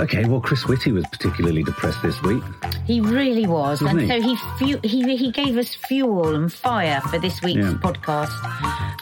Okay, well, Chris Whitty was particularly depressed this week. He really was, Wasn't and he? so he, fu- he he gave us fuel and fire for this week's Yeah. podcast.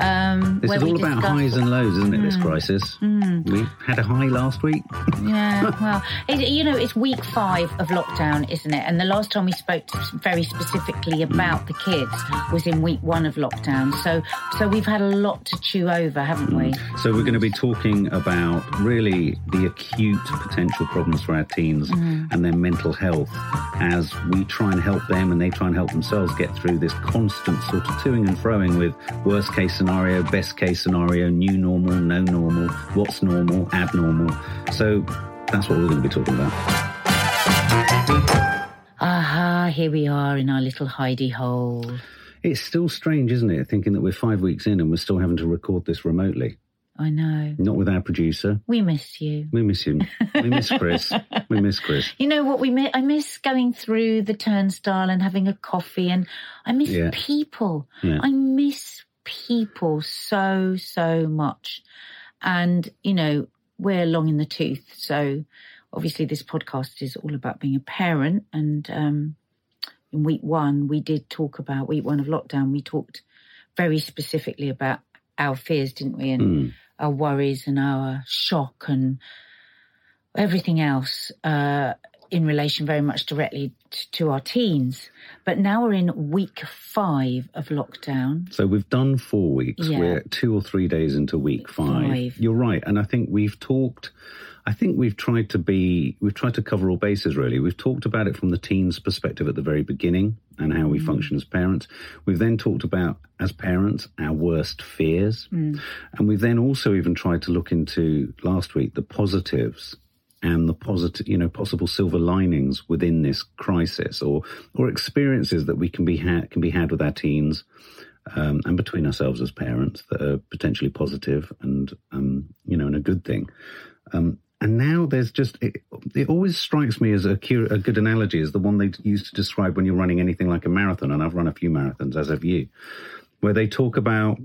Um, This where is all about highs and lows, isn't it, this hmm. crisis? Hmm. We had a high last week. Yeah, well, it, you know, it's week five of lockdown, isn't it? And the last time we spoke very specifically hmm. about the kids was in week one of lockdown. So, so we've had a lot to chew over, haven't we? So we're going to be talking about really the acute potential problems for our teens mm. and their mental health as we try and help them and they try and help themselves get through this constant sort of toing and froing with worst case scenario, best case scenario, new normal, no normal, what's normal, abnormal. So that's what we're going to be talking about. Aha, here we are in our little hidey hole. It's still strange, isn't it, thinking that we're five weeks in and we're still having to record this remotely. I know. Not with our producer. We miss you. We miss you. We miss Chris. We miss Chris. You know what we miss? I miss going through the turnstile and having a coffee, and I miss Yeah. people. Yeah. I miss people so so much, and you know we're long in the tooth. So obviously this podcast is all about being a parent, and um, in week one we did talk about week one of lockdown. We talked very specifically about our fears, didn't we, and Mm. Our worries and our shock and everything else uh, in relation very much directly t- to our teens. But now we're in week five of lockdown. So we've done four weeks. Yeah. We're two or three days into week five. Five. You're right. And I think we've talked, I think we've tried to be, we've tried to cover all bases really. We've talked about it from the teens' perspective at the very beginning and how Mm. we function as parents. We've then talked about, as parents, our worst fears. Mm. And we've then also even tried to look into last week the positives and the positive, you know, possible silver linings within this crisis, or or experiences that we can be had can be had with our teens, um, and between ourselves as parents that are potentially positive and um, you know, and a good thing. Um, and now there's just it, it always strikes me as a, cur- a good analogy is the one they use to describe when you're running anything like a marathon, and I've run a few marathons as have you, where they talk about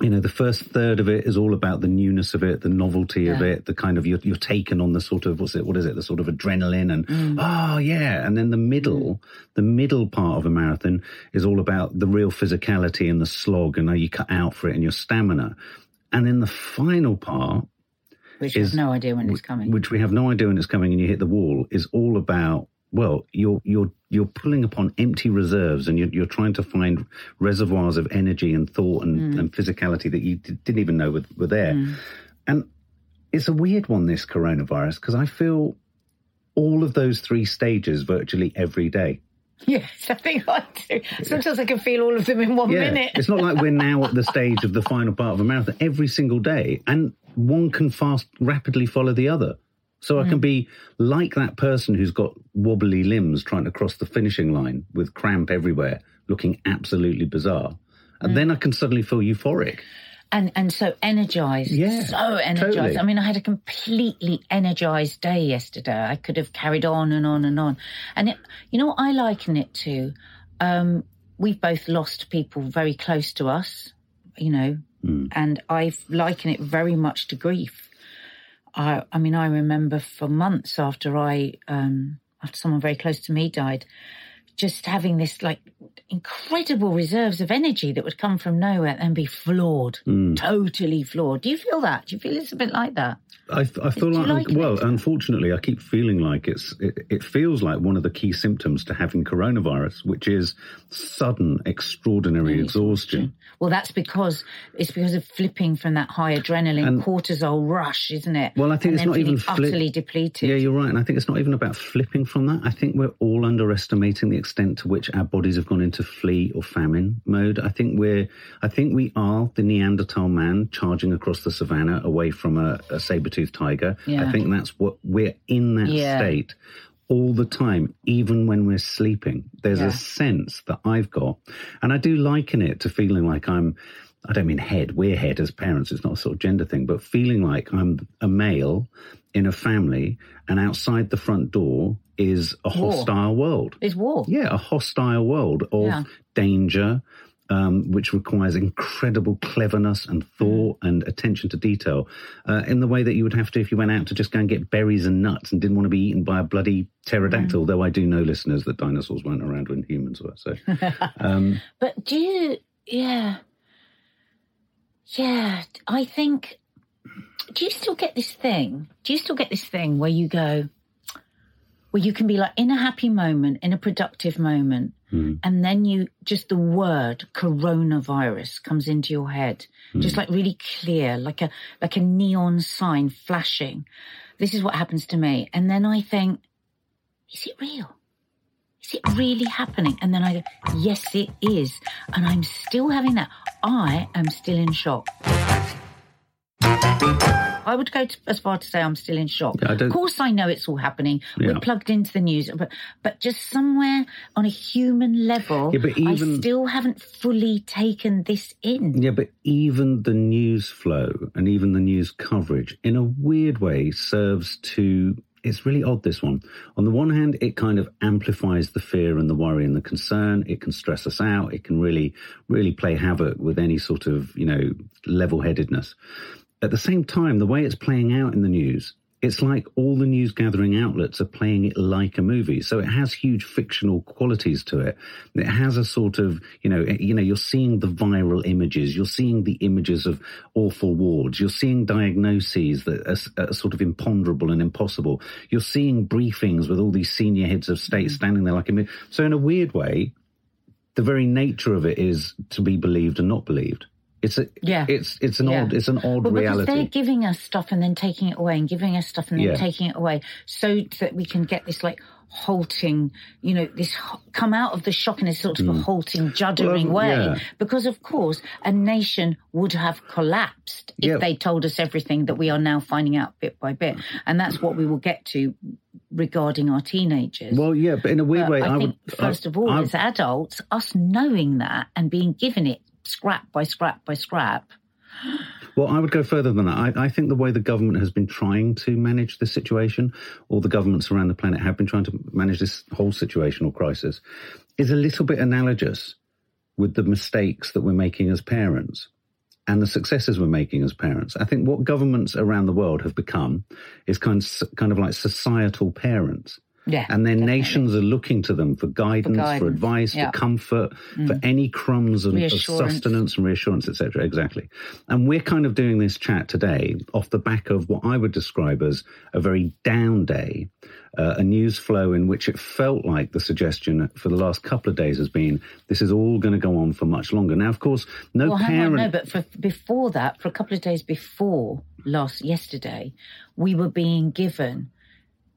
you know, the first third of it is all about the newness of it, the novelty of it, the kind of you're, you're taken on the sort of what's it, what is it, the sort of adrenaline and oh yeah, and then the middle, mm. the middle part of a marathon is all about the real physicality and the slog and how you cut out for it and your stamina, and then the final part, Which Is- has no idea when it's coming. which we have no idea when it's coming and you hit the wall, is all about well, you're you're you're pulling upon empty reserves, and you're you're trying to find reservoirs of energy and thought and, mm. and physicality that you d- didn't even know were, were there. Mm. And it's a weird one, this coronavirus, because I feel all of those three stages virtually every day. yes, I think I do. Sometimes I can feel all of them in one minute. it's not like we're now at the stage of the final part of a marathon every single day, and one can fast rapidly follow the other. So I can Mm. be like that person who's got wobbly limbs trying to cross the finishing line with cramp everywhere, looking absolutely bizarre. And Mm. then I can suddenly feel euphoric. and and so energized Yeah, so energized totally. i mean i had a completely energized day yesterday i could have carried on and on and on and it, you know what i liken it to um we've both lost people very close to us you know and i liken it very much to grief. I i mean i remember for months after i um after someone very close to me died just having this like incredible reserves of energy that would come from nowhere and be flawed, mm. totally flawed. Do you feel that? Do you feel it's a bit like that? I, I feel like, like well, it? unfortunately, I keep feeling like it's it, it feels like one of the key symptoms to having coronavirus, which is sudden, extraordinary exhaustion. Well, that's because it's because of flipping from that high adrenaline And- cortisol rush, isn't it? Well, I think And it's not even flip- utterly depleted. Yeah, you're right, and I think it's not even about flipping from that. I think we're all underestimating the extent to which our bodies have gone into flee or famine mode. I think we're, I think we are the Neanderthal man charging across the savannah away from a, a saber-toothed tiger. Yeah. I think that's what we're in that Yeah. state. all the time, even when we're sleeping. There's Yeah. a sense that I've got, and I do liken it to feeling like I'm. I don't mean head. We're head as parents. It's not a sort of gender thing, but feeling like I'm a male in a family, and outside the front door is a War. hostile world. There's war. Yeah, a hostile world of Yeah. danger, um, which requires incredible cleverness and thought Mm. and attention to detail, uh, in the way that you would have to if you went out to just go and get berries and nuts and didn't want to be eaten by a bloody Mm. pterodactyl. Though I do know, listeners, that dinosaurs weren't around when humans were. So, um, But do you, yeah, yeah, I think, do you still get this thing? Do you still get this thing where you go, where you can be like in a happy moment, in a productive moment, hmm. and then you just the word coronavirus comes into your head, hmm. just like really clear, like a like a neon sign flashing. This is what happens to me, and then I think, is it real? Is it really happening? And then I go, yes, it is. And I'm still having that. I am still in shock. I would go to, as far to say I'm still in shock. Yeah, of course, I know it's all happening. Yeah. We're plugged into the news, but but just somewhere on a human level, Yeah, but I still haven't fully taken this in. Yeah, but even the news flow and even the news coverage, in a weird way, serves to. It's really odd, this one. On the one hand, it kind of amplifies the fear and the worry and the concern. It can stress us out. It can really, really play havoc with any sort of, you know, level headedness. At the same time, the way it's playing out in the news, it's like all the news gathering outlets are playing it like a movie. So it has huge fictional qualities to it. It has a sort of, you know, you know, you're seeing the viral images. You're seeing the images of awful wards. You're seeing diagnoses that are, are sort of imponderable and impossible. You're seeing briefings with all these senior heads of state mm-hmm. standing there like a, so in a weird way, the very nature of it is to be believed and not believed. It's a, Yeah. it's, it's an Yeah. odd, it's an odd Well, reality. they're giving us stuff and then taking it away and giving us stuff and then Yeah. taking it away so that we can get this like halting, you know, this come out of the shock in a sort of a halting, juddering Hmm. Well, way. yeah. Because of course, a nation would have collapsed if Yeah. they told us everything that we are now finding out bit by bit. And that's what we will get to regarding our teenagers. Well, yeah, but in a weird But way, I, I, think, would first I- of all, I- as adults, us knowing that and being given it scrap by scrap by scrap. Well, I would go further than that. I, I think the way the government has been trying to manage this situation, or the governments around the planet have been trying to manage this whole situation or crisis, is a little bit analogous with the mistakes that we're making as parents and the successes we're making as parents. I think what governments around the world have become is kind of, kind of like societal parents. Yeah. And then definitely. nations are looking to them for guidance, for, guidance, advice, yeah. Mm. for comfort, for any crumbs of, of sustenance and reassurance, etc. Exactly. And we're kind of doing this chat today off the back of what I would describe as a very down day, uh, a news flow in which it felt like the suggestion for the last couple of days has been this is all going to go on for much longer. Now, of course, no Well, parent. on, no, but for, before that, for a couple of days before last yesterday, we were being given.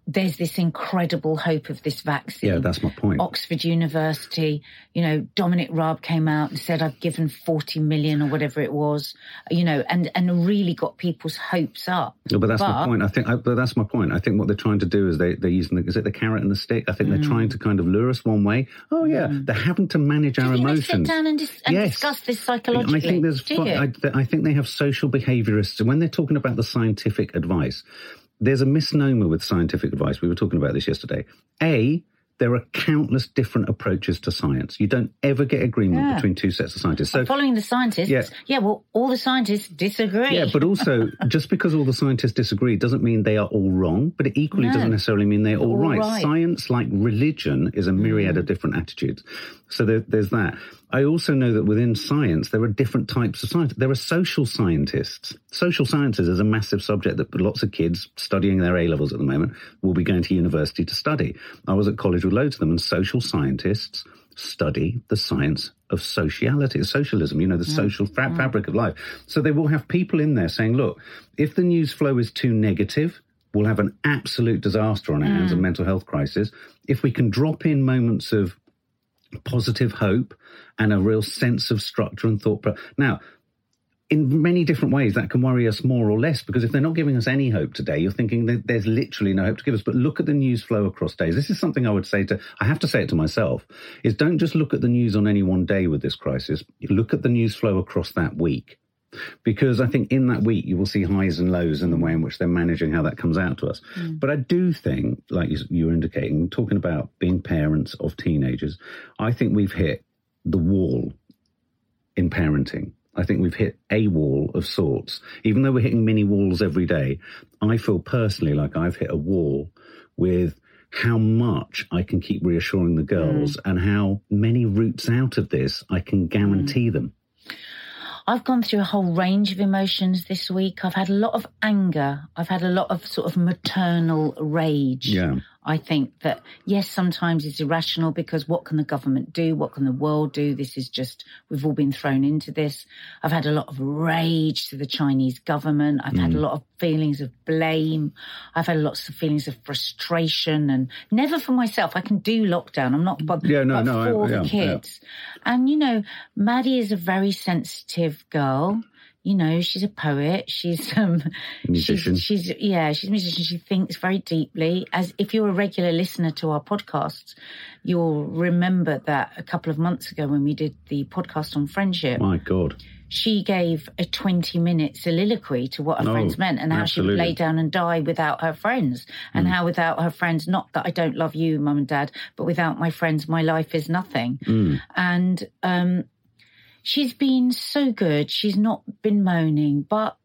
There's this incredible hope of this vaccine. yeah, that's my point. Oxford University, you know, Dominic Raab came out and said, I've given 40 million or whatever it was, you know, and, and really got people's hopes up. No, but that's my point. I think, I, but that's my point. I think what they're trying to do is they they're using the, is it the carrot and the stick? I think Mm. they're trying to kind of lure us one way. Oh yeah, they're having to manage our emotions. sit down and, dis- and Yes. discuss this psychologically? I think there's. I, I think they have social behaviorists, and when they're talking about the scientific advice, there's a misnomer with scientific advice. We were talking about this yesterday. A, there are countless different approaches to science. You don't ever get agreement Yeah. between two sets of scientists. So Following the scientists, Yeah. yeah. well, all the scientists disagree. Yeah, but also just because all the scientists disagree doesn't mean they are all wrong, but it equally No. doesn't necessarily mean they're all all right. right. Science, like religion, is a myriad of mm. different attitudes. So there, there's that. I also know that within science, there are different types of science. There are social scientists. Social sciences is a massive subject that lots of kids studying their A levels at the moment will be going to university to study. I was at college with loads of them, and social scientists study the science of sociality, socialism, you know, the social fa- mm. fabric of life. So they will have people in there saying, look, if the news flow is too negative, we'll have an absolute disaster on our hands, a mm. mental health crisis. If we can drop in moments of positive hope and a real sense of structure and thought. Now, in many different ways, that can worry us more or less because if they're not giving us any hope today, you're thinking that there's literally no hope to give us. But look at the news flow across days. This is something I would say to, I have to say it to myself, is don't just look at the news on any one day with this crisis. Look at the news flow across that week. Because I think in that week you will see highs and lows in the way in which they're managing how that comes out to us. Mm. But I do think, like you, you were indicating, talking about being parents of teenagers, I think we've hit the wall in parenting I think we've hit a wall of sorts. Even though we're hitting mini walls every day, I feel personally like I've hit a wall with how much I can keep reassuring the girls mm. and how many routes out of this I can guarantee mm. them. I've gone through a whole range of emotions this week. I've had a lot of anger. I've had a lot of sort of maternal rage. Yeah. I think that, yes, sometimes it's irrational because what can the government do? What can the world do? This is just, we've all been thrown into this. I've had a lot of rage to the Chinese government. I've mm. had a lot of feelings of blame. I've had lots of feelings of frustration and never for myself. I can do lockdown. I'm not bothered. Yeah, no, but no, for I, the yeah, kids. Yeah. And, you know, Maddie is a very sensitive girl you know, she's a poet. She's um, musician. She's, she's yeah, she's a musician. She thinks very deeply. As if you're a regular listener to our podcasts, you'll remember that a couple of months ago when we did the podcast on friendship. My God. She gave a 20 minute soliloquy to what her friends meant and how absolutely. she would lay down and die without her friends and mm. how without her friends, not that I don't love you, mum and dad, but without my friends, my life is nothing. Mm. And, um, she's been so good. She's not been moaning, but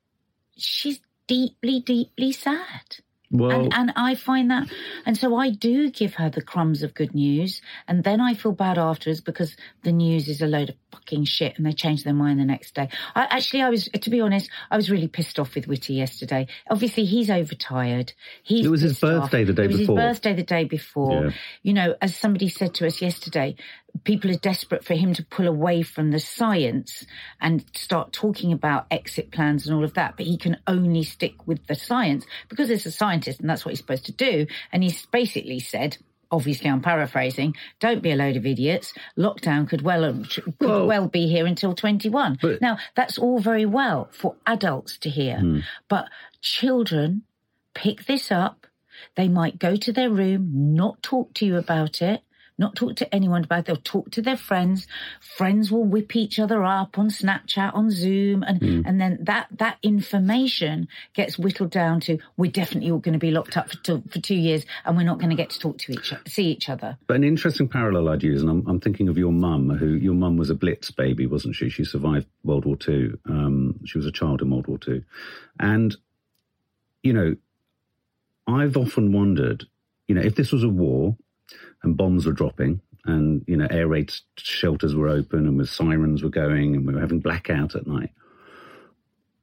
she's deeply, deeply sad. Well, and, and I find that, and so I do give her the crumbs of good news, and then I feel bad afterwards because the news is a load of fucking shit, and they change their mind the next day. I actually, I was, to be honest, I was really pissed off with Whitty yesterday. Obviously, he's overtired. He's it was his birthday off. the day it was before. His birthday the day before. Yeah. You know, as somebody said to us yesterday, people are desperate for him to pull away from the science and start talking about exit plans and all of that, but he can only stick with the science because he's a scientist and that's what he's supposed to do. And he's basically said, obviously I'm paraphrasing, don't be a load of idiots. Lockdown could well could well, well be here until 21. But, now, that's all very well for adults to hear, hmm. but children pick this up. They might go to their room, not talk to you about it, not talk to anyone about it. They'll talk to their friends. Friends will whip each other up on Snapchat, on Zoom, and mm. and then that that information gets whittled down to we're definitely all going to be locked up for two, for two years, and we're not going to get to talk to each other, see each other. But an interesting parallel I'd use, and I'm, I'm thinking of your mum, who your mum was a Blitz baby, wasn't she? She survived World War Two. Um, she was a child in World War Two, and you know, I've often wondered, you know, if this was a war and bombs were dropping and, you know, air raid shelters were open and with sirens were going and we were having blackout at night.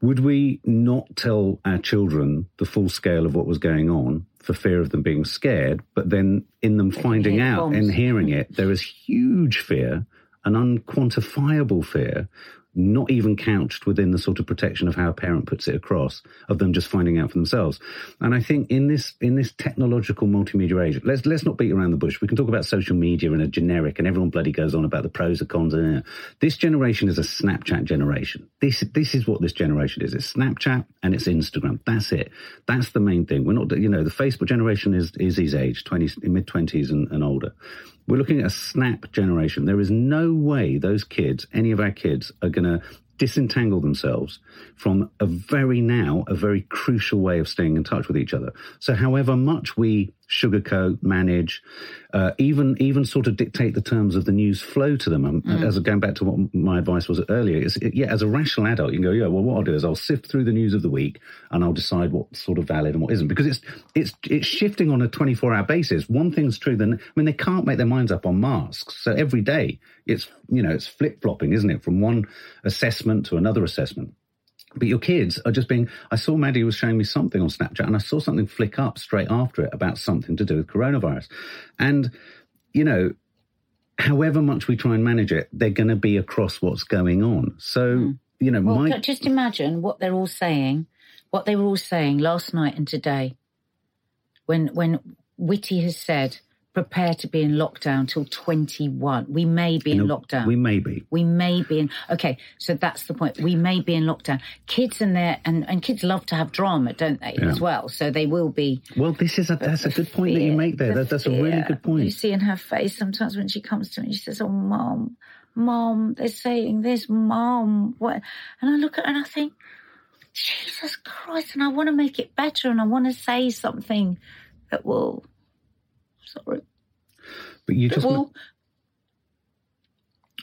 Would we not tell our children the full scale of what was going on for fear of them being scared, but then in them finding out bombs. and hearing it, there is huge fear, an unquantifiable fear not even couched within the sort of protection of how a parent puts it across of them just finding out for themselves. And I think in this in this technological multimedia age, let's let's not beat around the bush. We can talk about social media in a generic, and everyone bloody goes on about the pros and cons. And uh, this generation is a Snapchat generation. This this is what this generation is. It's Snapchat and it's Instagram. That's it. That's the main thing. We're not you know the Facebook generation is is his age, twenty mid twenties and, and older. We're looking at a snap generation. There is no way those kids, any of our kids, are going to disentangle themselves from a very now, a very crucial way of staying in touch with each other. So however much we sugarcoat, manage, uh, even even sort of dictate the terms of the news flow to them. Um, mm. As going back to what my advice was earlier, it, yeah, as a rational adult, you can go, yeah, well, what I'll do is I'll sift through the news of the week and I'll decide what's sort of valid and what isn't, because it's it's it's shifting on a twenty four hour basis. One thing's true, then I mean they can't make their minds up on masks, so every day it's you know it's flip flopping, isn't it, from one assessment to another assessment. But your kids are just being. I saw Maddie was showing me something on Snapchat, and I saw something flick up straight after it about something to do with coronavirus. And, you know, however much we try and manage it, they're going to be across what's going on. So, mm. you know, well, my... just imagine what they're all saying, what they were all saying last night and today, when when Whitty has said prepare to be in lockdown till 21. We may be in You know, lockdown. We may be. We may be in. Okay, so that's the point. We may be in lockdown. Kids and their and, and kids love to have drama, don't they? Yeah. As well. So they will be. Well, this is a that's a good point that you make there. the That, that's a really good point. You see in her face sometimes when she comes to me, she says, "Oh, mom, mom, they're saying this, mom." What? And I look at her and I think, Jesus Christ! And I want to make it better, and I want to say something that will. Sorry. But you just Well,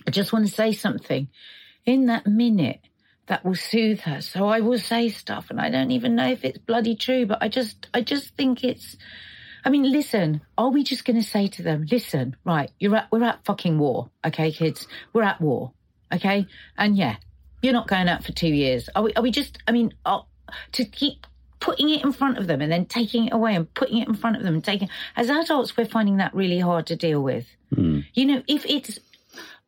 I just want to say something in that minute that will soothe her. So I will say stuff, and I don't even know if it's bloody true, but I just, I just think it's. I mean, listen. Are we just going to say to them, "Listen, right? You're at, we're at fucking war, okay, kids? We're at war, okay? And yeah, you're not going out for two years. Are we? Are we just? I mean, are, to keep putting it in front of them and then taking it away and putting it in front of them and taking. As adults, we're finding that really hard to deal with. You know, if it's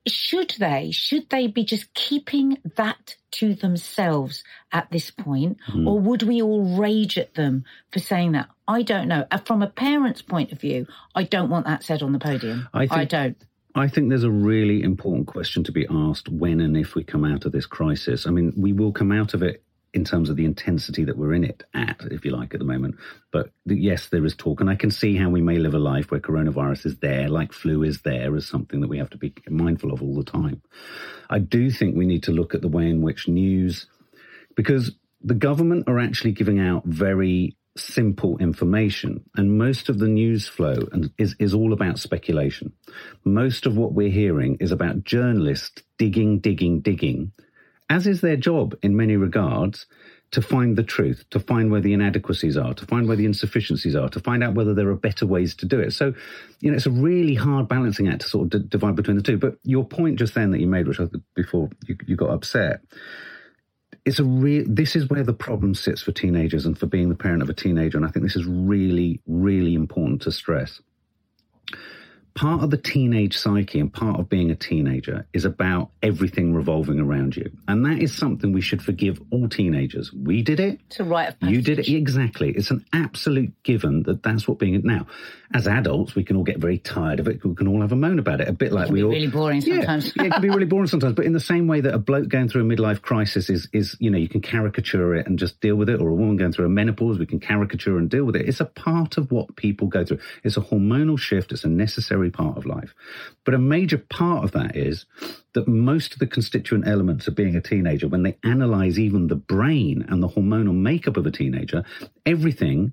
should they should they be just keeping that to themselves at this point or would we all rage at them for saying that i don't know Uh, from a parent's point of view i don't want that said on the podium I think- don't I think there's a really important question to be asked when and if we come out of this crisis. I mean, we will come out of it in terms of the intensity that we're in it at, if you like, at the moment. But yes, there is talk, and I can see how we may live a life where coronavirus is there, like flu is there, as something that we have to be mindful of all the time. I do think we need to look at the way in which news, because the government are actually giving out very simple information and most of the news flow is, is all about speculation. Most of what we're hearing is about journalists digging, digging, digging, as is their job in many regards, to find the truth, to find where the inadequacies are, to find where the insufficiencies are, to find out whether there are better ways to do it. So, you know, it's a really hard balancing act to sort of d- divide between the two. But your point just then that you made, which I, before you, you got upset, it's a real this is where the problem sits for teenagers and for being the parent of a teenager and i think this is really really important to stress part of the teenage psyche and part of being a teenager is about everything revolving around you and that is something we should forgive all teenagers we did it it's a rite you did it exactly. It's an absolute given that that's what being it now. As adults, we can all get very tired of it. We can all have a moan about it. A bit like can we be all really boring sometimes. yeah, it can be really boring sometimes. But in the same way that a bloke going through a midlife crisis is is you know you can caricature it and just deal with it, or a woman going through a menopause, we can caricature and deal with it. It's a part of what people go through. It's a hormonal shift. It's a necessary part of life. But a major part of that is that most of the constituent elements of being a teenager, when they analyze even the brain and the hormonal makeup of a teenager, everything,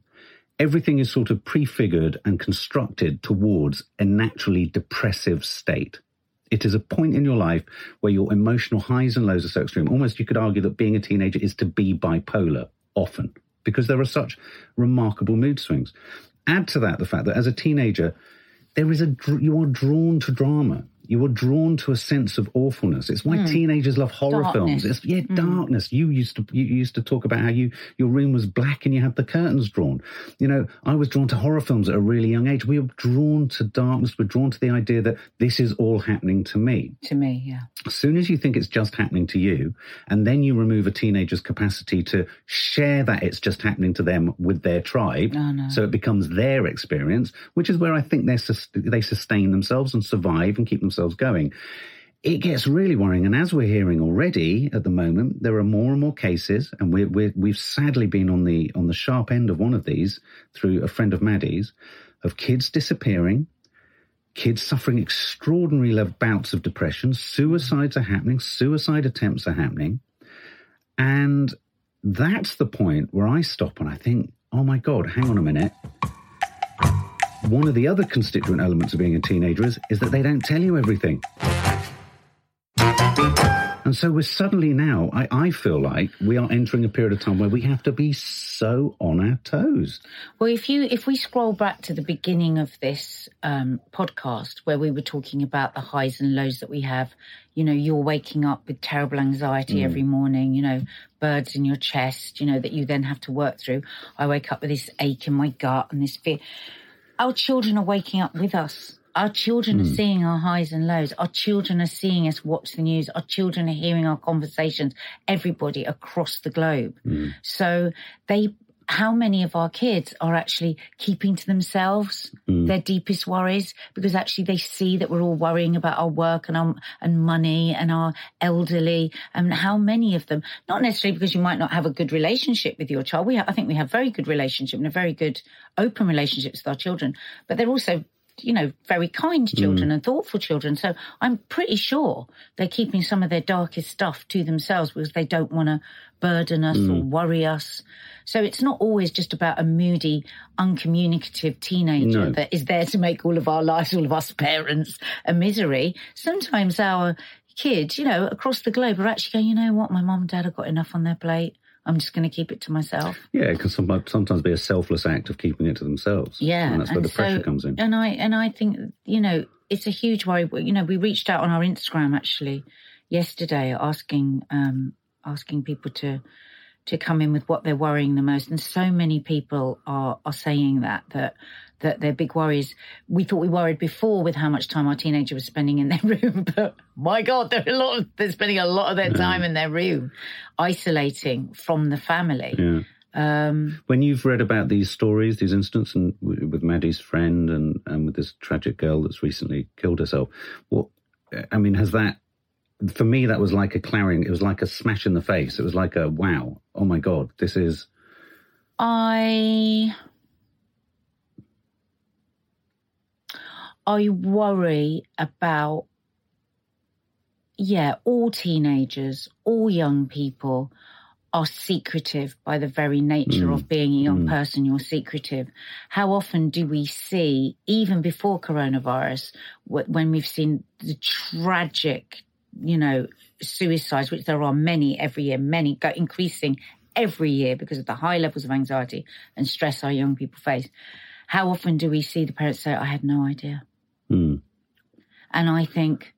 everything is sort of prefigured and constructed towards a naturally depressive state. It is a point in your life where your emotional highs and lows are so extreme. Almost you could argue that being a teenager is to be bipolar often because there are such remarkable mood swings. Add to that the fact that as a teenager, there is a you are drawn to drama. You are drawn to a sense of awfulness. It's why hmm. teenagers love horror Darkness. films. It's yeah, hmm. darkness. You used to you used to talk about how you your room was black and you had the curtains drawn. You know, I was drawn to horror films at a really young age. We were drawn to darkness. We're drawn to the idea that this is all happening to me to me yeah as soon as you think it's just happening to you, and then you remove a teenager's capacity to share that it's just happening to them with their tribe, No, no. so it becomes their experience, which is where I think they sustain themselves and survive and keep themselves going. It gets really worrying, and as we're hearing already at the moment, there are more and more cases, and we're, we're, we've sadly been on the on the sharp end of one of these through a friend of Maddie's, of kids disappearing, kids suffering extraordinary bouts of depression. Suicides are happening, suicide attempts are happening. And that's the point where I stop and I think, oh my God, hang on a minute. One of the other constituent elements of being a teenager is, is that they don't tell you everything. And so we're suddenly now, I, I feel like we are entering a period of time where we have to be so on our toes. Well, if you if we scroll back to the beginning of this um, podcast where we were talking about the highs and lows that we have, you know, you're waking up with terrible anxiety every morning, you know, birds in your chest, you know, that you then have to work through. I wake up with this ache in my gut and this fear. Our children are waking up with us. Our children are hmm. seeing our highs and lows. Our children are seeing us watch the news. Our children are hearing our conversations. Everybody across the globe. Hmm. So they how many of our kids are actually keeping to themselves Mm. their deepest worries because actually they see that we're all worrying about our work and our, and money and our elderly and how many of them, not necessarily because you might not have a good relationship with your child. We, ha- I think we have very good relationship and a very good open relationships with our children, but they're also you know, very kind hmm. children and thoughtful children. So I'm pretty sure they're keeping some of their darkest stuff to themselves because they don't want to burden us or hmm. worry us. So it's not always just about a moody, uncommunicative teenager No. that is there to make all of our lives, all of us parents, a misery. Sometimes our kids, you know, across the globe are actually going, you know what, my mum and dad have got enough on their plate. I'm just going to keep it to myself. Yeah, it can sometimes, be a selfless act of keeping it to themselves. Yeah, and that's where and the pressure comes in. And I and I think you know it's a huge worry. You know, we reached out on our Instagram actually yesterday, asking um, asking people to to come in with what they're worrying the most, and so many people are are saying that that that their big worries. We thought we worried before with how much time our teenager was spending in their room, but my God, they're a lot. Of, they're spending a lot of their time in their room, isolating from the family. Yeah. Um, When you've read about these stories, these incidents, and w- with Maddie's friend and, and with this tragic girl that's recently killed herself, what I mean, has that for me that was like a clarion. It was like a smash in the face. It was like a wow. Oh my god, this is I I worry about yeah, all teenagers, all young people are secretive by the very nature mm. of being a young mm. person. You're secretive. How often do we see, even before coronavirus, when we've seen the tragic, you know, suicides, which there are many every year, many go increasing every year because of the high levels of anxiety and stress our young people face. How often do we see the parents say, I had no idea? hmm, And I think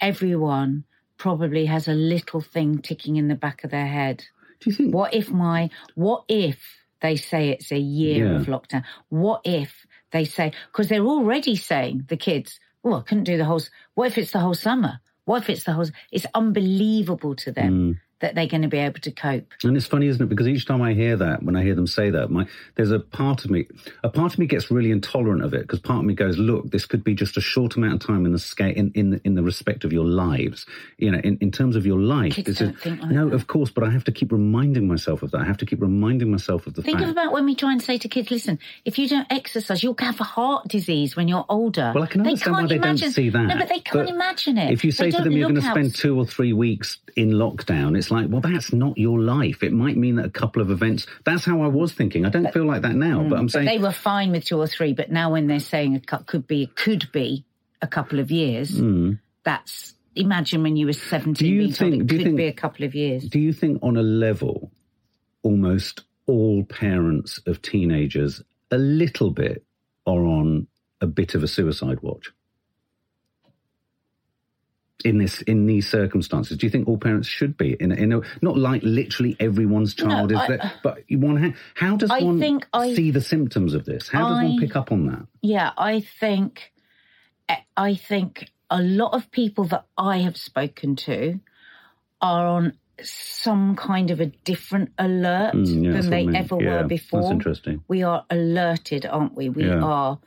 everyone probably has a little thing ticking in the back of their head. Do you think? What if my, what if they say it's a year Yeah. of lockdown? What if they say, because they're already saying, the kids, oh, I couldn't do the whole, what if it's the whole summer? What if it's the whole, it's unbelievable to them Mm. That they're going to be able to cope. And it's funny, isn't it? Because each time I hear that, when I hear them say that, my there's a part of me, a part of me gets really intolerant of it because part of me goes, "Look, this could be just a short amount of time in the scale, in in the, in the respect of your lives, you know, in, in terms of your life." Kids don't is- think like no, that. of course, but I have to keep reminding myself of that. I have to keep reminding myself of the fact. Think fact. about when we try and say to kids, listen, if you don't exercise, you'll have a heart disease when you're older. well, I can understand why can't they imagine- don't see that. No, but they can't But imagine it. If you say They to them you're going to spend two or three weeks in lockdown, it's like, well, that's not your life. It might mean that a couple of events. That's how I was thinking. I don't feel like that now, but mm, I'm But saying they were fine with two or three, but now when they're saying a cou- could be could be a couple of years, hmm. that's imagine when you were seventeen. Do you think- it do could think- be a couple of years. Do you think, on a level, almost all parents of teenagers a little bit are on a bit of a suicide watch? In this, in these circumstances, do you think all parents should be in? A, in a, not like literally everyone's child is I- there, but one. How, how does I one think I- see the symptoms of this? How does one pick up on that? Yeah, I think, I think a lot of people that I have spoken to are on some kind of a different alert Mm, yeah, than what I they mean. ever Yeah, were that's before. interesting. We are alerted, aren't we? We Yeah. are,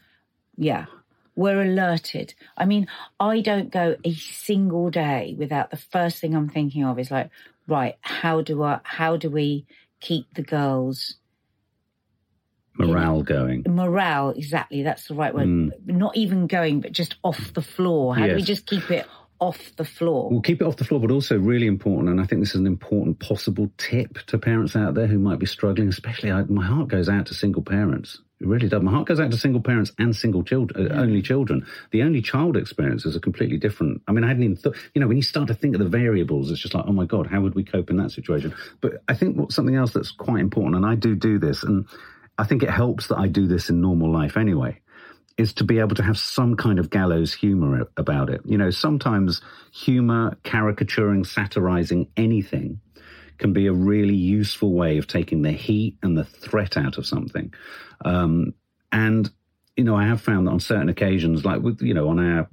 yeah, we're alerted. I mean, I don't go a single day without the first thing I'm thinking of is like, right, how do I, how do we keep the girls Morale going. morale exactly that's the right word mm. not even going but just off the floor how do we just keep it off the floor We'll keep it off the floor, but also really important, and I think this is an important possible tip to parents out there who might be struggling. Especially, I, my heart goes out to single parents. It really does. My heart goes out to single parents and single children, uh, only children. The only child experience is a completely different. I mean, I hadn't even thought. You know, when you start to think of the variables, it's just like, oh my god, how would we cope in that situation? But I think what, something else that's quite important, and I do do this, and I think it helps that I do this in normal life anyway is to be able to have some kind of gallows humor about it. You know, sometimes humor, caricaturing, satirizing anything can be a really useful way of taking the heat and the threat out of something. Um, and, you know, I have found that on certain occasions, like with, you know, on our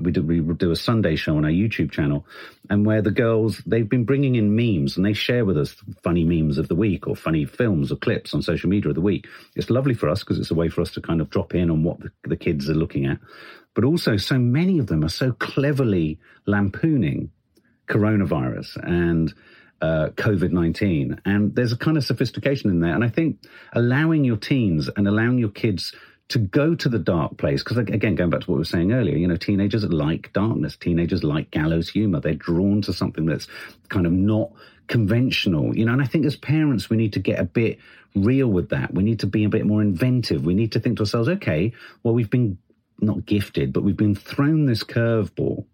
we do, we do a Sunday show on our YouTube channel, and where the girls they've been bringing in memes and they share with us funny memes of the week or funny films or clips on social media of the week. It's lovely for us because it's a way for us to kind of drop in on what the, the kids are looking at, but also so many of them are so cleverly lampooning coronavirus and uh, COVID 19. And there's a kind of sophistication in there. And I think allowing your teens and allowing your kids to go to the dark place, because again, going back to what we were saying earlier, you know, teenagers like darkness, teenagers like gallows humor. They're drawn to something that's kind of not conventional, you know, and I think as parents, we need to get a bit real with that. We need to be a bit more inventive. We need to think to ourselves, okay, well, we've been not gifted, but we've been thrown this curveball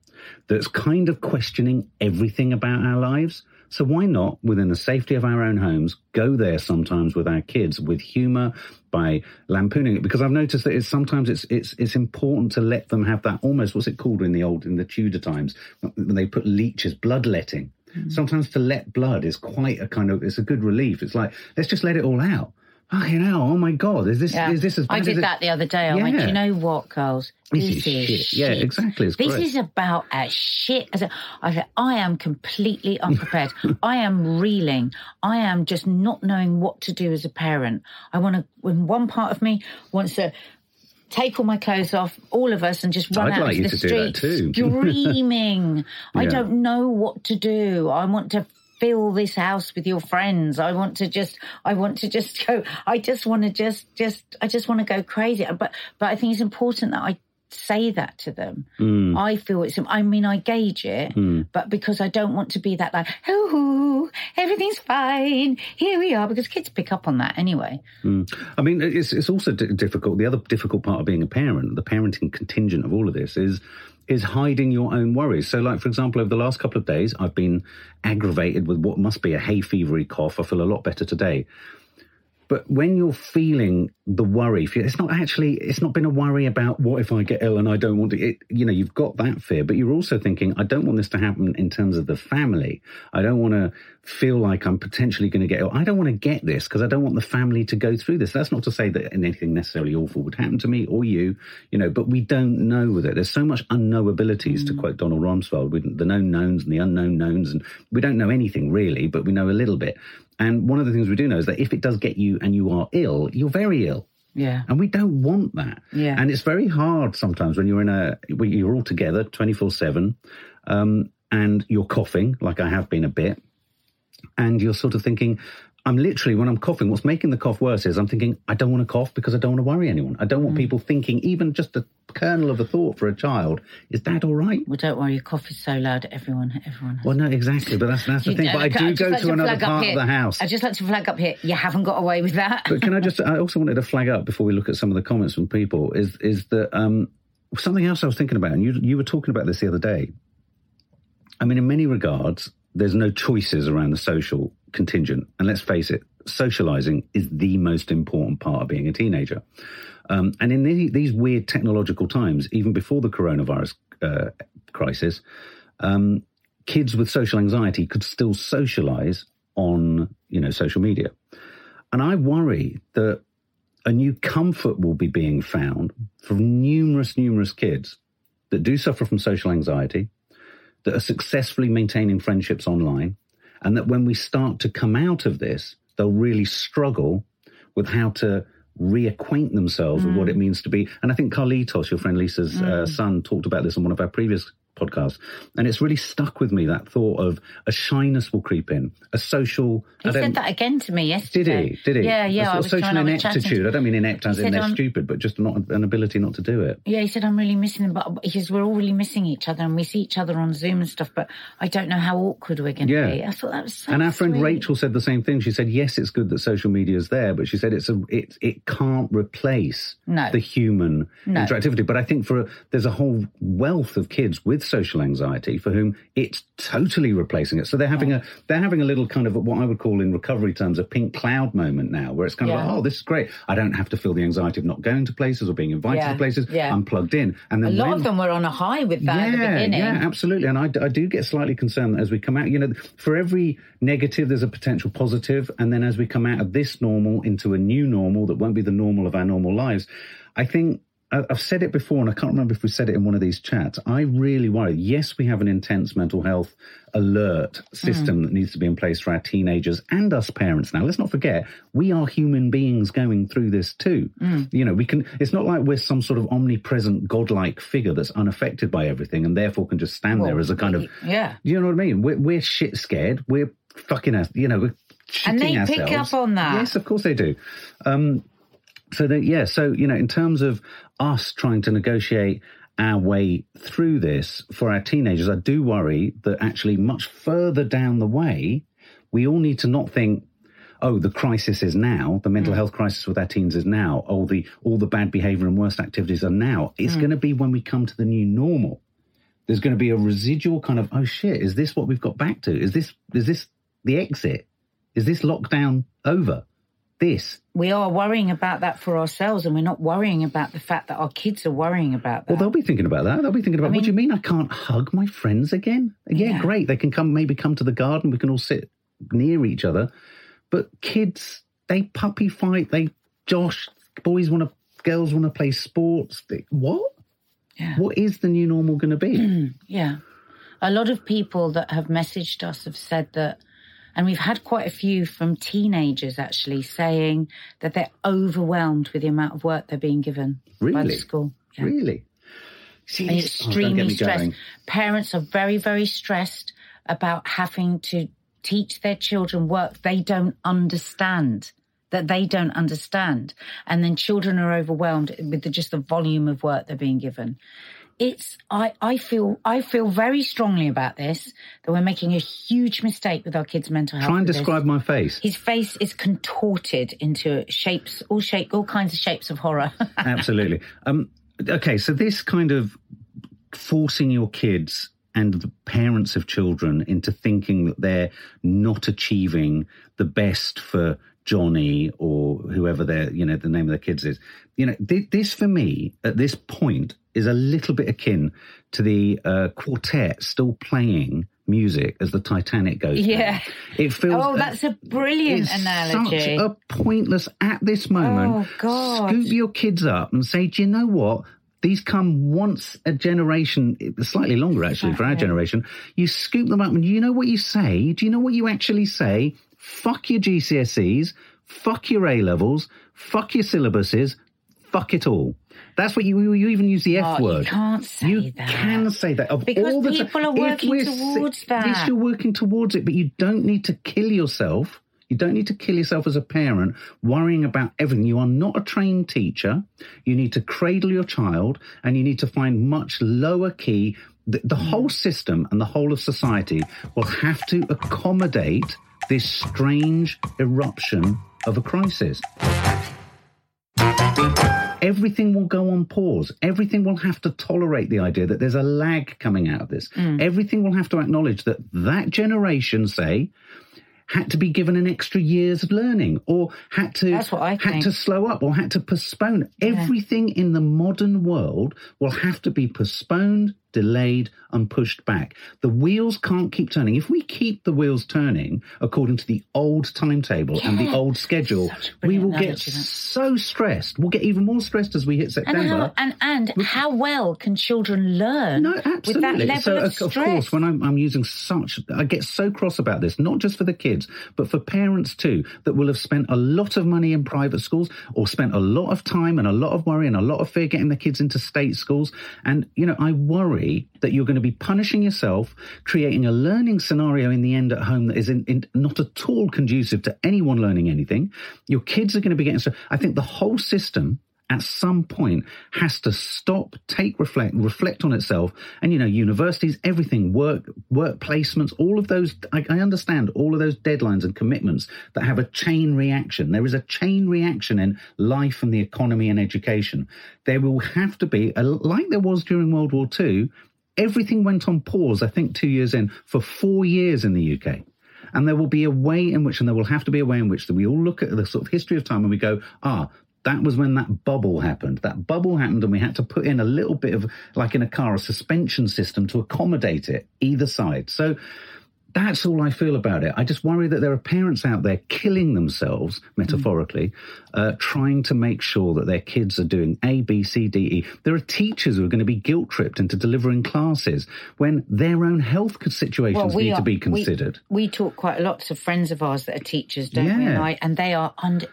that's kind of questioning everything about our lives. So why not, within the safety of our own homes, go there sometimes with our kids with humor by lampooning it? Because I've noticed that it's sometimes it's it's it's important to let them have that almost what's it called in the old in the Tudor times when they put leeches, bloodletting. Mm. Sometimes to let blood is quite a kind of it's a good relief. It's like let's just let it all out fucking hell, oh my God, is this, yeah. is this as I did that the other day. I yeah. went, you know what, girls? This, this is, is shit. shit. Yeah, exactly. It's this great. is about as shit as a, I said, I am completely unprepared. I am reeling. I am just not knowing what to do as a parent. I want to, when one part of me wants to take all my clothes off, all of us, and just run I'd out like of the street screaming. yeah. I don't know what to do. I want to fill this house with your friends. I want to just, I want to just go, I just want to just, just, I just want to go crazy. But, but I think it's important that I say that to them. Mm. I feel it's, I mean, I gauge it, mm. but because I don't want to be that like, oh, everything's fine. Here we are, because kids pick up on that anyway. Mm. I mean, it's, it's also d- difficult. The other difficult part of being a parent, the parenting contingent of all of this is, is hiding your own worries. So, like, for example, over the last couple of days, I've been aggravated with what must be a hay fevery cough. I feel a lot better today. But when you're feeling the worry, it's not actually, it's not been a worry about what if I get ill and I don't want to, it, you know, you've got that fear, but you're also thinking, I don't want this to happen in terms of the family. I don't want to feel like I'm potentially going to get ill. I don't want to get this because I don't want the family to go through this. That's not to say that anything necessarily awful would happen to me or you, you know, but we don't know with it. There's so much unknowabilities mm. to quote Donald Rumsfeld, with the known knowns and the unknown knowns. And we don't know anything really, but we know a little bit. And one of the things we do know is that if it does get you and you are ill, you're very ill. Yeah. And we don't want that. Yeah. And it's very hard sometimes when you're in a, when you're all together 24 7, um, and you're coughing, like I have been a bit, and you're sort of thinking, I'm literally, when I'm coughing, what's making the cough worse is I'm thinking, I don't want to cough because I don't want to worry anyone. I don't want mm. people thinking, even just a kernel of a thought for a child, is that all right? Well, don't worry, your cough is so loud, everyone, everyone. Well, no, exactly, but that's, that's the thing. But I do go like to, to another part of the house. I just like to flag up here, you haven't got away with that. but can I just, I also wanted to flag up before we look at some of the comments from people, is, is that um, something else I was thinking about, and you, you were talking about this the other day. I mean, in many regards, there's no choices around the social contingent. And let's face it, socializing is the most important part of being a teenager. Um, and in the, these weird technological times, even before the coronavirus uh, crisis, um, kids with social anxiety could still socialize on, you know, social media. And I worry that a new comfort will be being found for numerous, numerous kids that do suffer from social anxiety, that are successfully maintaining friendships online, and that when we start to come out of this, they'll really struggle with how to reacquaint themselves mm. with what it mm. means to be. And I think Carlitos, your friend Lisa's uh, mm. uh, son, talked about this on one of our previous podcast. And it's really stuck with me that thought of a shyness will creep in, a social. He said that again to me yesterday. Did he? Did he? Yeah, yeah. A social ineptitude. I don't mean inept as in they're um, stupid, but just not an ability not to do it. Yeah, he said, I'm really missing them, but because we're all really missing each other and we see each other on Zoom and stuff, but I don't know how awkward we're going to yeah. be. I thought that was so And our friend sweet. Rachel said the same thing. She said, yes, it's good that social media is there, but she said it's a, it, it can't replace no. the human no. interactivity. But I think for, a, there's a whole wealth of kids with social anxiety for whom it's totally replacing it. So they're having yeah. a they're having a little kind of what I would call in recovery terms a pink cloud moment now, where it's kind yeah. of like, oh, this is great. I don't have to feel the anxiety of not going to places or being invited yeah. to places. I'm plugged in. And then a lot when, of them were on a high with that yeah, at the beginning. Yeah, absolutely. And I, I do get slightly concerned as we come out. You know, for every negative, there's a potential positive, and then as we come out of this normal into a new normal that won't be the normal of our normal lives, I think I've said it before, and I can't remember if we said it in one of these chats. I really worry. Yes, we have an intense mental health alert system that needs to be in place for our teenagers and us parents now. Let's not forget, we are human beings going through this too. You know, we can, it's not like we're some sort of omnipresent godlike figure that's unaffected by everything and therefore can just stand there as a kind of, yeah. you know what I mean? We're, we're shit scared. We're fucking, you know, we're And they shitting pick up on that. Yes, of course they do. Um, so that yeah, so you know, in terms of us trying to negotiate our way through this for our teenagers, I do worry that actually much further down the way, we all need to not think. Oh, the crisis is now. The Mm. mental health crisis with our teens is now. Oh, the all the bad behaviour and worst activities are now. Mm. It's going to be when we come to the new normal. There's going to be a residual kind of oh shit. Is this what we've got back to? Is this is this the exit? Is this lockdown over? This We are worrying about that for ourselves, and we're not worrying about the fact that our kids are worrying about that. Well, they'll be thinking about that. They'll be thinking about, what do you mean I can't hug my friends again? Yeah, Yeah. great. They can come, maybe come to the garden. We can all sit near each other. But kids, they puppy fight. They josh. Boys want to, girls want to play sports. They, what? Yeah. What is the new normal going to be? Yeah. A lot of people that have messaged us have said that, and we've had quite a few from teenagers actually saying that they're overwhelmed with the amount of work they're being given by the school. Yeah. Really? See, And this- oh, extremely stressed. going. Parents are very, very stressed about having to teach their children work they don't understand. That they don't understand, and then children are overwhelmed with the, just the volume of work they're being given. It's I, I feel I feel very strongly about this that we're making a huge mistake with our kids' mental health. Try and with this. describe my face. His face is contorted into shapes, all shape, all kinds of shapes of horror. Absolutely. Um, okay, so this kind of forcing your kids and the parents of children into thinking that they're not achieving the best for Johnny or whoever their, you know, the name of their kids is. You know, th- this for me at this point is a little bit akin to the uh, quartet still playing music as the Titanic goes. down. Yeah. It feels. oh, that's a brilliant It's analogy. Such a pointless at this moment. Oh, God. Scoop your kids up and say, do you know what? These come once a generation, slightly longer actually for our generation. You scoop them up and you know what you say? Do you know what you actually say? Fuck your GCSEs, fuck your A levels, fuck your syllabuses, fuck it all. That's what you, you even use the F Oh, you can't say that. you that. can say that. Of Because all the people are working towards that. Yes, you're working towards it, but you don't need to kill yourself. You don't need to kill yourself as a parent worrying about everything. You are not a trained teacher. You need to cradle your child and you need to find much lower key. The, the mm. whole system and the whole of society will have to accommodate this strange eruption of a crisis everything will go on pause. Everything will have to tolerate the idea that there's a lag coming out of this. Mm. Everything will have to acknowledge that that generation, say, had to be given an extra years of learning or had to That's what I had think. to slow up or had to postpone everything in the modern world will have to be postponed delayed and pushed back. The wheels can't keep turning. If we keep the wheels turning according to the old timetable and the old schedule we will get so stressed. We'll get even more stressed as we hit and september. how and and how well can children learn no, with absolutely. that level so, of of, course, when I'm, I'm using such, I get so cross about this, not just for the kids, but for parents too, that will have spent a lot of money in private schools or spent a lot of time and a lot of worry and a lot of fear getting their kids into state schools. And, you know, I worry that you're going to be punishing yourself, creating a learning scenario in the end at home that is in, in, not at all conducive to anyone learning anything. Your kids are going to be getting, so I think the whole system at some point has to stop, take reflect, reflect on itself. And you know, universities, everything, work, work placements, all of those. I, I understand all of those deadlines and commitments that have a chain reaction. There is a chain reaction in life and the economy and education. There will have to be, a, like there was during World War II. Everything went on pause. I think two years in for four years in the UK. And there will be a way in which, and there will have to be a way in which that we all look at the sort of history of time and we go, ah, that was when that bubble happened. That bubble happened, and we had to put in a little bit of, like in a car, a suspension system to accommodate it, either side. So That's all I feel about it. I just worry that there are parents out there killing themselves, metaphorically, mm. uh, trying to make sure that their kids are doing A, B, C, D, E. There are teachers who are going to be guilt tripped into delivering classes when their own health situations well, need are, to be considered. We, we, talk quite a lot to friends of ours that are teachers, don't yeah. we? And, I, and, they are under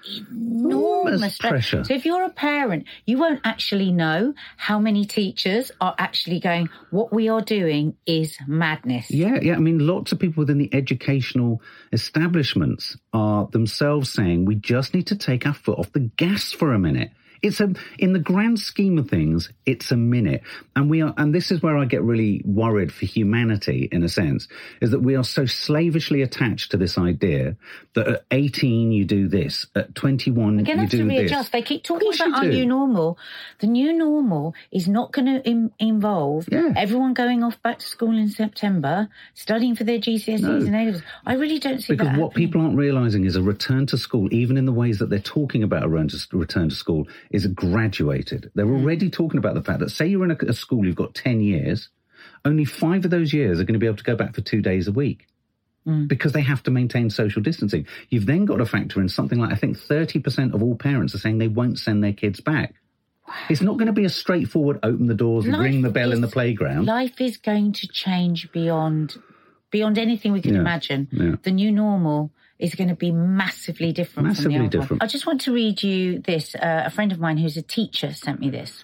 enormous pressure. So if you're a parent, you won't actually know how many teachers are actually going, what we are doing is madness. Yeah, yeah. I mean, lots of people within the educational establishments are themselves saying we just need to take our foot off the gas for a minute. It's a, in the grand scheme of things, it's a minute. And we are, and this is where I get really worried for humanity in a sense, is that we are so slavishly attached to this idea that at 18 you do this, at 21 you do to readjust. They keep talking about our new normal. The new normal is not going to Im- involve yeah. everyone going off back to school in September, studying for their GCSEs no. and A levels. I really don't see because that. Because what people aren't realizing is a return to school, even in the ways that they're talking about a return to school, is graduated. They're hmm. already talking about the fact that, say, you're in a, a school, you've got 10 years, only five of those years are going to be able to go back for two days a week hmm. because they have to maintain social distancing. You've then got to factor in something like I think 30% of all parents are saying they won't send their kids back. It's not going to be a straightforward open the doors, life ring the bell is, in the playground. Life is going to change beyond beyond anything we can yeah, imagine. Yeah. The new normal is going to be massively different massively from the old different. One. I just want to read you this. Uh, a friend of mine who's a teacher sent me this.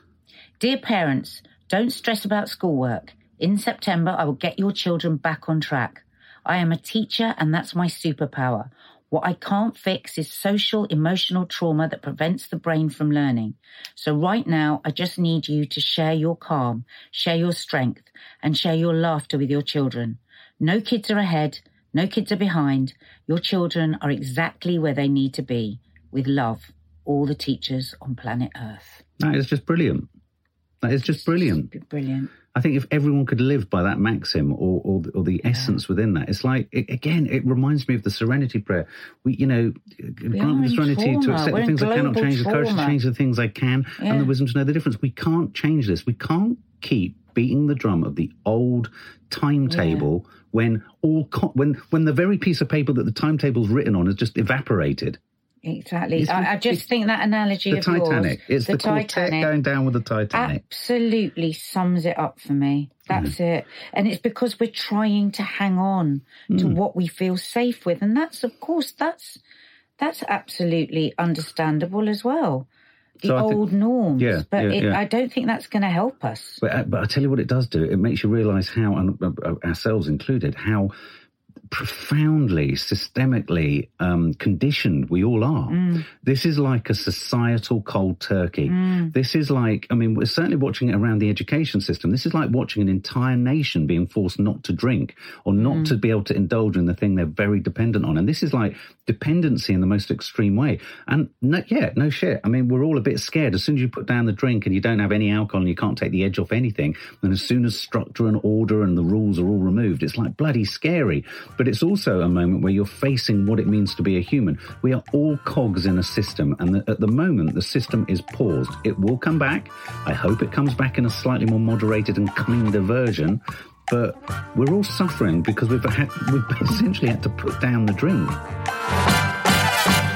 Dear parents, don't stress about schoolwork. In September, I will get your children back on track. I am a teacher and that's my superpower. What I can't fix is social emotional trauma that prevents the brain from learning. So right now, I just need you to share your calm, share your strength, and share your laughter with your children. No kids are ahead. No kids are behind. Your children are exactly where they need to be. With love, all the teachers on planet Earth. That is just brilliant. That is just brilliant. Just brilliant. I think if everyone could live by that maxim or or, or the yeah. essence within that, it's like it, again, it reminds me of the Serenity Prayer. We, you know, grant me the serenity trauma. to accept We're the things I cannot change, trauma. the courage to change the things I can, yeah. and the wisdom to know the difference. We can't change this. We can't keep beating the drum of the old timetable yeah. when all co- when when the very piece of paper that the timetable's written on has just evaporated. Exactly. I, I, just think that analogy the of Titanic. Yours, it's the, the Titanic going down with the Titanic. Absolutely sums it up for me. That's mm. it. And it's because we're trying to hang on mm. to what we feel safe with, and that's of course that's that's absolutely understandable as well the so old think, norms. Yeah, but yeah, it, yeah. I don't think that's going to help us. But, uh, but I tell you what, it does do. It makes you realise how, and uh, uh, ourselves included, how profoundly, systemically um, conditioned we all are. Mm. This is like a societal cold turkey. Mm. This is like, I mean, we're certainly watching it around the education system. This is like watching an entire nation being forced not to drink or not mm. to be able to indulge in the thing they're very dependent on. And this is like dependency in the most extreme way. And no, yeah, no shit. I mean, we're all a bit scared. As soon as you put down the drink and you don't have any alcohol and you can't take the edge off anything, and as soon as structure and order and the rules are all removed, it's like bloody scary. But it's also a moment where you're facing what it means to be a human. We are all cogs in a system, and at the moment, the system is paused. It will come back. I hope it comes back in a slightly more moderated and kinder version. But we're all suffering because we've had, we've essentially had to put down the drink.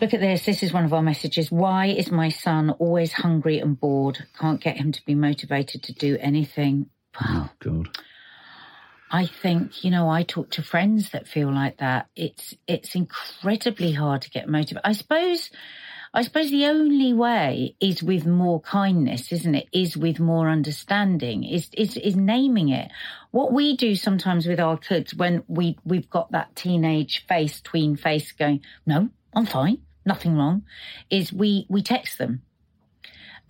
A D D R L Y. Look at this. This is one of our messages. Why is my son always hungry and bored? Can't get him to be motivated to do anything. Oh, God. I think, you know, I talk to friends that feel like that. It's, it's incredibly hard to get motivated. I suppose, I suppose the only way is with more kindness, isn't it? Is with more understanding, is, is, is naming it. What we do sometimes with our kids when we, we've got that teenage face, tween face going, no, I'm fine nothing wrong, is we, we text them.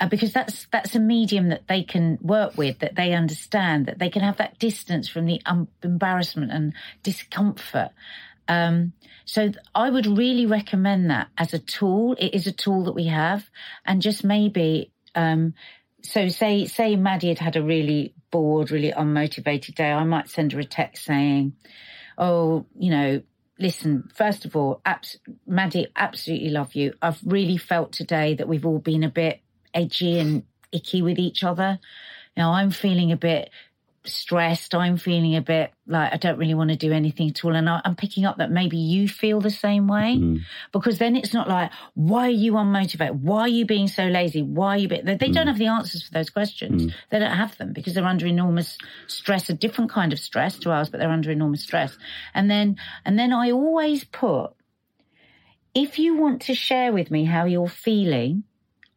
uh, because that's that's a medium that they can work with, that they understand, that they can have that distance from the um, embarrassment and discomfort. Um, so I would really recommend that as a tool. It is a tool that we have, and just maybe. Um, so say say Maddie had had a really bored, really unmotivated day. I might send her a text saying, "Oh, you know, listen, first of all, abs- Maddie, absolutely love you. I've really felt today that we've all been a bit edgy and icky with each other. Now I'm feeling a bit stressed. I'm feeling a bit like I don't really want to do anything at all. And I, am picking up that maybe you feel the same way mm. because then it's not like, why are you unmotivated? Why are you being so lazy? Why are you, be-? they, they mm. don't have the answers for those questions. Mm. They don't have them because they're under enormous stress, a different kind of stress to ours, but they're under enormous stress. And then, and then I always put, if you want to share with me how you're feeling,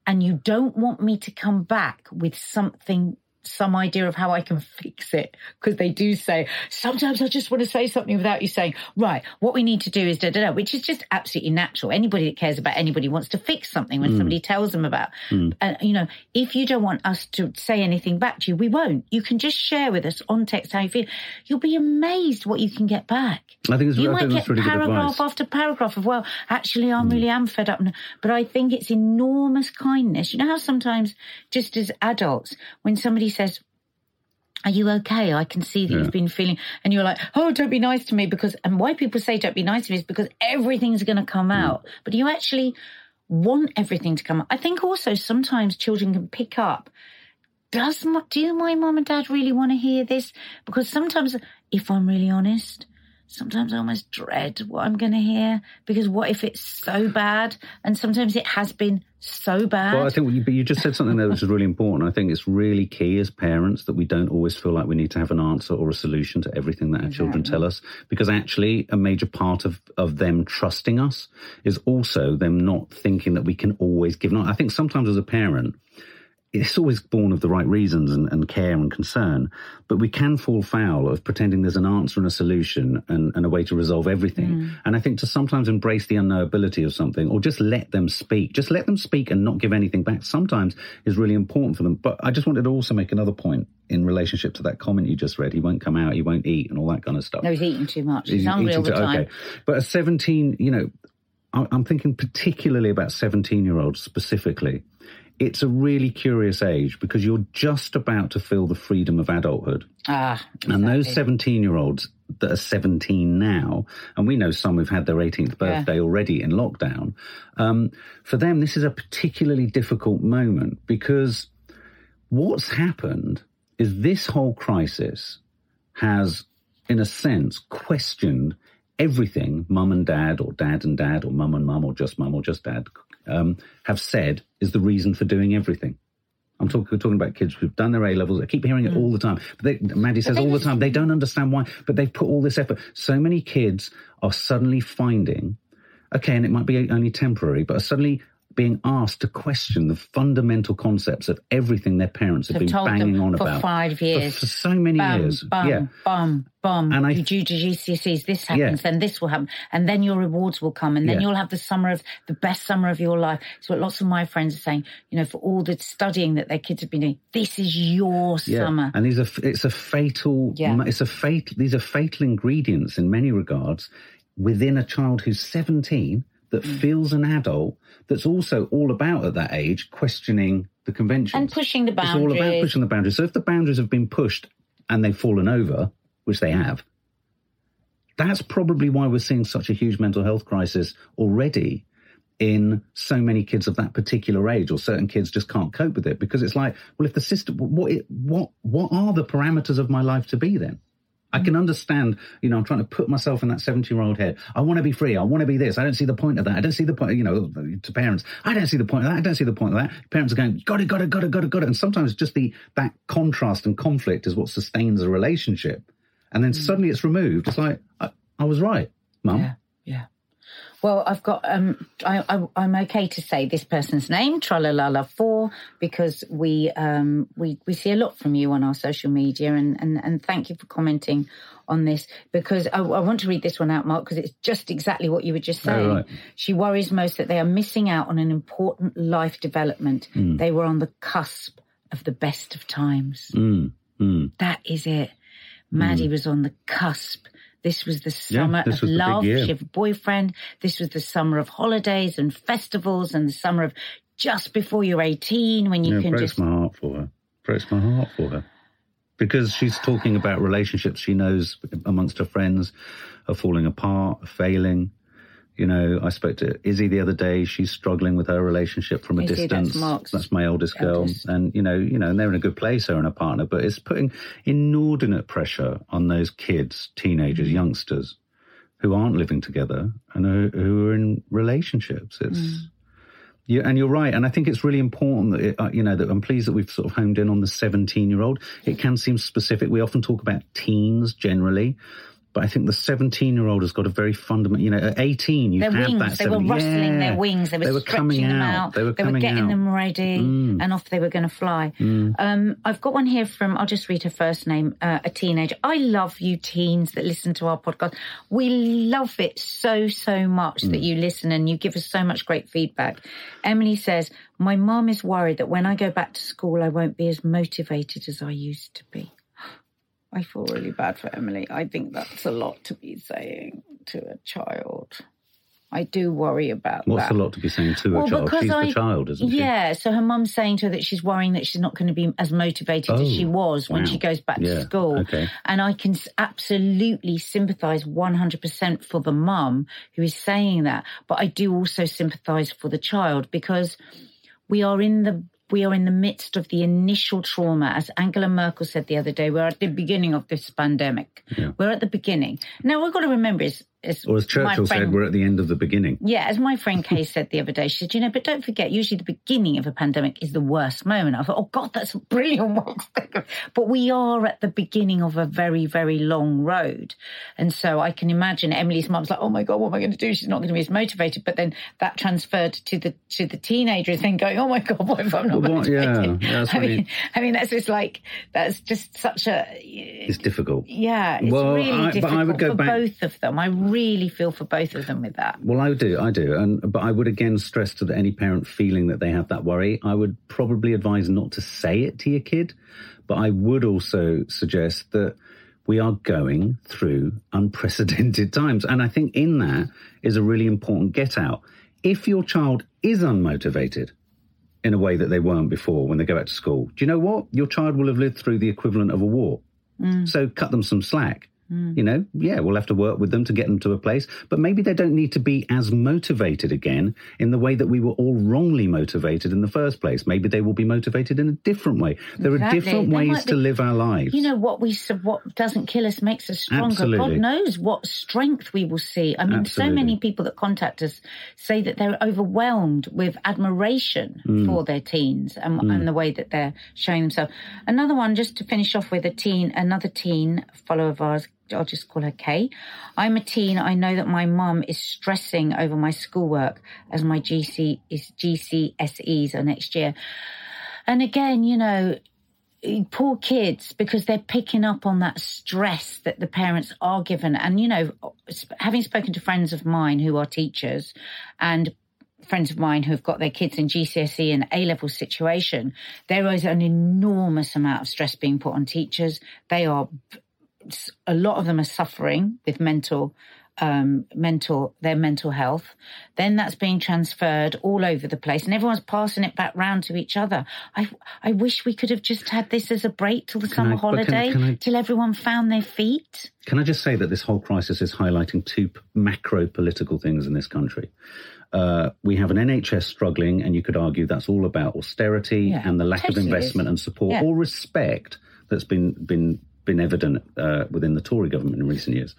and you don't want me to come back with something some idea of how I can fix it because they do say sometimes I just want to say something without you saying right what we need to do is da da da which is just absolutely natural. Anybody that cares about anybody wants to fix something when mm. somebody tells them about. Mm. and you know if you don't want us to say anything back to you we won't. You can just share with us on text how you feel. You'll be amazed what you can get back. I think it's, you I might get really paragraph after paragraph of well actually I mm. really am fed up but I think it's enormous kindness. You know how sometimes just as adults when somebody says, are you okay? I can see that yeah. you've been feeling, and you're like, oh, don't be nice to me because, and why people say don't be nice to me is because everything's going to come mm. out. But you actually want everything to come out. I think also sometimes children can pick up, does, my, do my mom and dad really want to hear this? Because sometimes, if I'm really honest, sometimes I almost dread what I'm going to hear because what if it's so bad? And sometimes it has been so bad. Well, I think you, but you just said something there which is really important. I think it's really key as parents that we don't always feel like we need to have an answer or a solution to everything that our exactly. children tell us, because actually a major part of, of them trusting us is also them not thinking that we can always give. I think sometimes as a parent, it's always born of the right reasons and, and, care and concern, but we can fall foul of pretending there's an answer and a solution and, and a way to resolve everything. Mm. And I think to sometimes embrace the unknowability of something or just let them speak, just let them speak and not give anything back sometimes is really important for them. But I just wanted to also make another point in relationship to that comment you just read. He won't come out, he won't eat and all that kind of stuff. No, he's eating too much. He's, he's hungry all the time. Okay. But at 17, you know, I'm thinking particularly about 17 year olds specifically it's a really curious age because you're just about to feel the freedom of adulthood. Ah, exactly. and those 17 year olds that are 17 now, and we know some who've had their 18th birthday yeah. already in lockdown. Um, for them, this is a particularly difficult moment because what's happened is this whole crisis has, in a sense, questioned everything mum and dad, or dad and dad, or mum and mum, or just mum, or just dad um, have said is the reason for doing everything. I'm talking, talking about kids who've done their A levels. I keep hearing it all the time. But they, Maddie says all the time, they don't understand why, but they've put all this effort. So many kids are suddenly finding, okay, and it might be only temporary, but are suddenly being asked to question the fundamental concepts of everything their parents have, have been banging on for about five years, for, for so many bum, years. Bum, yeah, bum, bum. And I, you do GCSEs, this happens, yeah. then this will happen, and then your rewards will come, and then yeah. you'll have the summer of the best summer of your life. So what lots of my friends are saying, you know, for all the studying that their kids have been doing, this is your yeah. summer. And these are it's a fatal, yeah. it's a fatal. These are fatal ingredients in many regards within a child who's seventeen that mm. feels an adult that's also all about at that age questioning the conventions and pushing the boundaries. It's all about pushing the boundaries. So if the boundaries have been pushed and they've fallen over, which they have, that's probably why we're seeing such a huge mental health crisis already in so many kids of that particular age, or certain kids just can't cope with it because it's like, well, if the system, what, what, what are the parameters of my life to be then? I can understand, you know, I'm trying to put myself in that 70 year old head. I want to be free. I want to be this. I don't see the point of that. I don't see the point, you know, to parents. I don't see the point of that. I don't see the point of that. Parents are going, got it, got it, got it, got it, got it. And sometimes just the, that contrast and conflict is what sustains a relationship. And then mm. suddenly it's removed. It's like, I, I was right, mum. Yeah. Well, I've got. Um, I, I, am okay to say this person's name, Tralalala Four, because we um, we we see a lot from you on our social media, and and and thank you for commenting on this because I, I want to read this one out, Mark, because it's just exactly what you were just saying. Oh, right. She worries most that they are missing out on an important life development. Mm. They were on the cusp of the best of times. Mm. Mm. That is it. Maddie mm. was on the cusp this was the summer yeah, of love. She had a boyfriend. This was the summer of holidays and festivals and the summer of just before you're 18 when you yeah, can breaks just. my heart for her. Breaks my heart for her. Because she's talking about relationships she knows amongst her friends are falling apart, failing. You know, I spoke to Izzy the other day. She's struggling with her relationship from a Izzy, distance. That's, that's, my oldest girl, eldest. and you know, you know, and they're in a good place, her and her partner. But it's putting inordinate pressure on those kids, teenagers, mm. youngsters, who aren't living together and who, who are in relationships. It's mm. Yeah, and you're right, and I think it's really important that it, uh, you know that I'm pleased that we've sort of honed in on the 17 year old. It can seem specific. We often talk about teens generally, but I think the 17 year old has got a very fundamental, you know, at 18, you've their had wings, that. They were rustling yeah. their wings. They were, they were coming them out. out. They were, they were getting out. them ready mm. and off they were going to fly. Mm. Um, I've got one here from, I'll just read her first name, uh, a teenager. I love you teens that listen to our podcast. We love it so, so much mm. that you listen and you give us so much great feedback. Emily says, my mom is worried that when I go back to school, I won't be as motivated as I used to be. I feel really bad for Emily. I think that's a lot to be saying to a child. I do worry about that. What's that. a lot to be saying to well, a child? She's I, the child, isn't she? Yeah, so her mum's saying to her that she's worrying that she's not going to be as motivated oh, as she oh, was when wow. she goes back yeah, to school. Okay. And I can absolutely sympathise 100% for the mum who is saying that. But I do also sympathise for the child because we are in the we are in the midst of the initial trauma. As Angela Merkel said the other day, we're at the beginning of this pandemic. Yeah. We're at the beginning. Now, we've got to remember is as or as Churchill friend, said, we're at the end of the beginning. Yeah, as my friend Kay said the other day, she said, you know, but don't forget, usually the beginning of a pandemic is the worst moment. I thought, oh God, that's a brilliant way to think of But we are at the beginning of a very, very long road. And so I can imagine Emily's mum's like, oh my God, what am I going to do? She's not going to be as motivated. But then that transferred to the to the teenagers then going, oh my God, what if I'm not well, motivated? Yeah, I mean, I mean, that's just like, that's just such a... It's difficult. Yeah, it's well, really I, difficult I would go for back... both of them. I really feel for both of them with that. Well, I do, I do, and but I would again stress to any parent feeling that they have that worry. I would probably advise not to say it to your kid, but I would also suggest that we are going through unprecedented times, and I think in that is a really important get out. If your child is unmotivated, in a way that they weren't before when they go back to school. Do you know what? Your child will have lived through the equivalent of a war. Mm. So cut them some slack. Mm. You know, yeah, we'll have to work with them to get them to a place, but maybe they don't need to be as motivated again in the way that we were all wrongly motivated in the first place. Maybe they will be motivated in a different way. There exactly. are different there ways be, to live our lives. You know, what we what doesn't kill us makes us stronger. Absolutely. God knows what strength we will see. I mean, Absolutely. so many people that contact us say that they're overwhelmed with admiration mm. for their teens and, mm. and the way that they're showing themselves. Another one, just to finish off with a teen, another teen follower of ours, I'll just call her Kay. I'm a teen. I know that my mum is stressing over my schoolwork as my GC is GCSEs are next year. And again, you know, poor kids because they're picking up on that stress that the parents are given. And, you know, having spoken to friends of mine who are teachers and friends of mine who have got their kids in GCSE and A level situation, there is an enormous amount of stress being put on teachers. They are a lot of them are suffering with mental um, mental their mental health. Then that's being transferred all over the place, and everyone's passing it back round to each other. I I wish we could have just had this as a break till the can summer I, holiday, can, can I, till everyone found their feet. Can I just say that this whole crisis is highlighting two macro political things in this country? Uh, we have an NHS struggling, and you could argue that's all about austerity yeah, and the lack of investment is. and support yeah. or respect that's been been been evident uh, within the Tory government in recent years.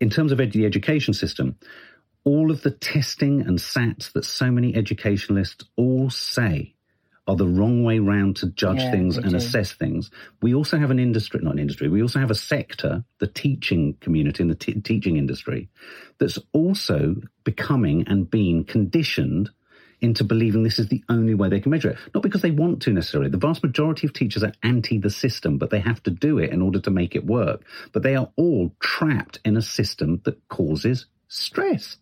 In terms of ed- the education system, all of the testing and SATs that so many educationalists all say are the wrong way round to judge Yeah, things and do. assess things. We also have an industry, not an industry, we also have a sector, the teaching community and the t- teaching industry, that's also becoming and being conditioned into believing this is the only way they can measure it. Not because they want to necessarily. The vast majority of teachers are anti the system, but they have to do it in order to make it work. But they are all trapped in a system that causes stress.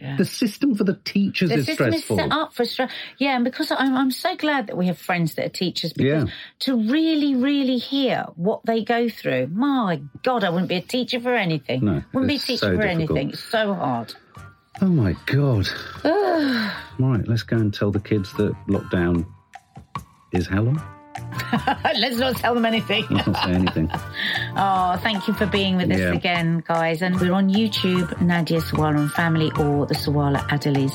Yeah. The system for the teachers The is system stressful. is set up for stress. Yeah, and because I'm, I'm so glad that we have friends that are teachers because Yeah. to really, really hear what they go through, my God, I wouldn't be a teacher for anything. No, wouldn't be a teacher so for difficult. anything. It's so hard. Oh my God. right, let's go and tell the kids that lockdown is how long? Let's not tell them anything. Let's not say anything. Oh, thank you for being with us again, guys. And we're on YouTube, Nadia Sawalha and Family, or the Sawalha Adderleys.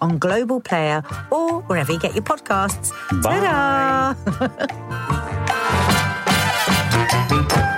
on Global Player or wherever you get your podcasts. Bye. Ta-da!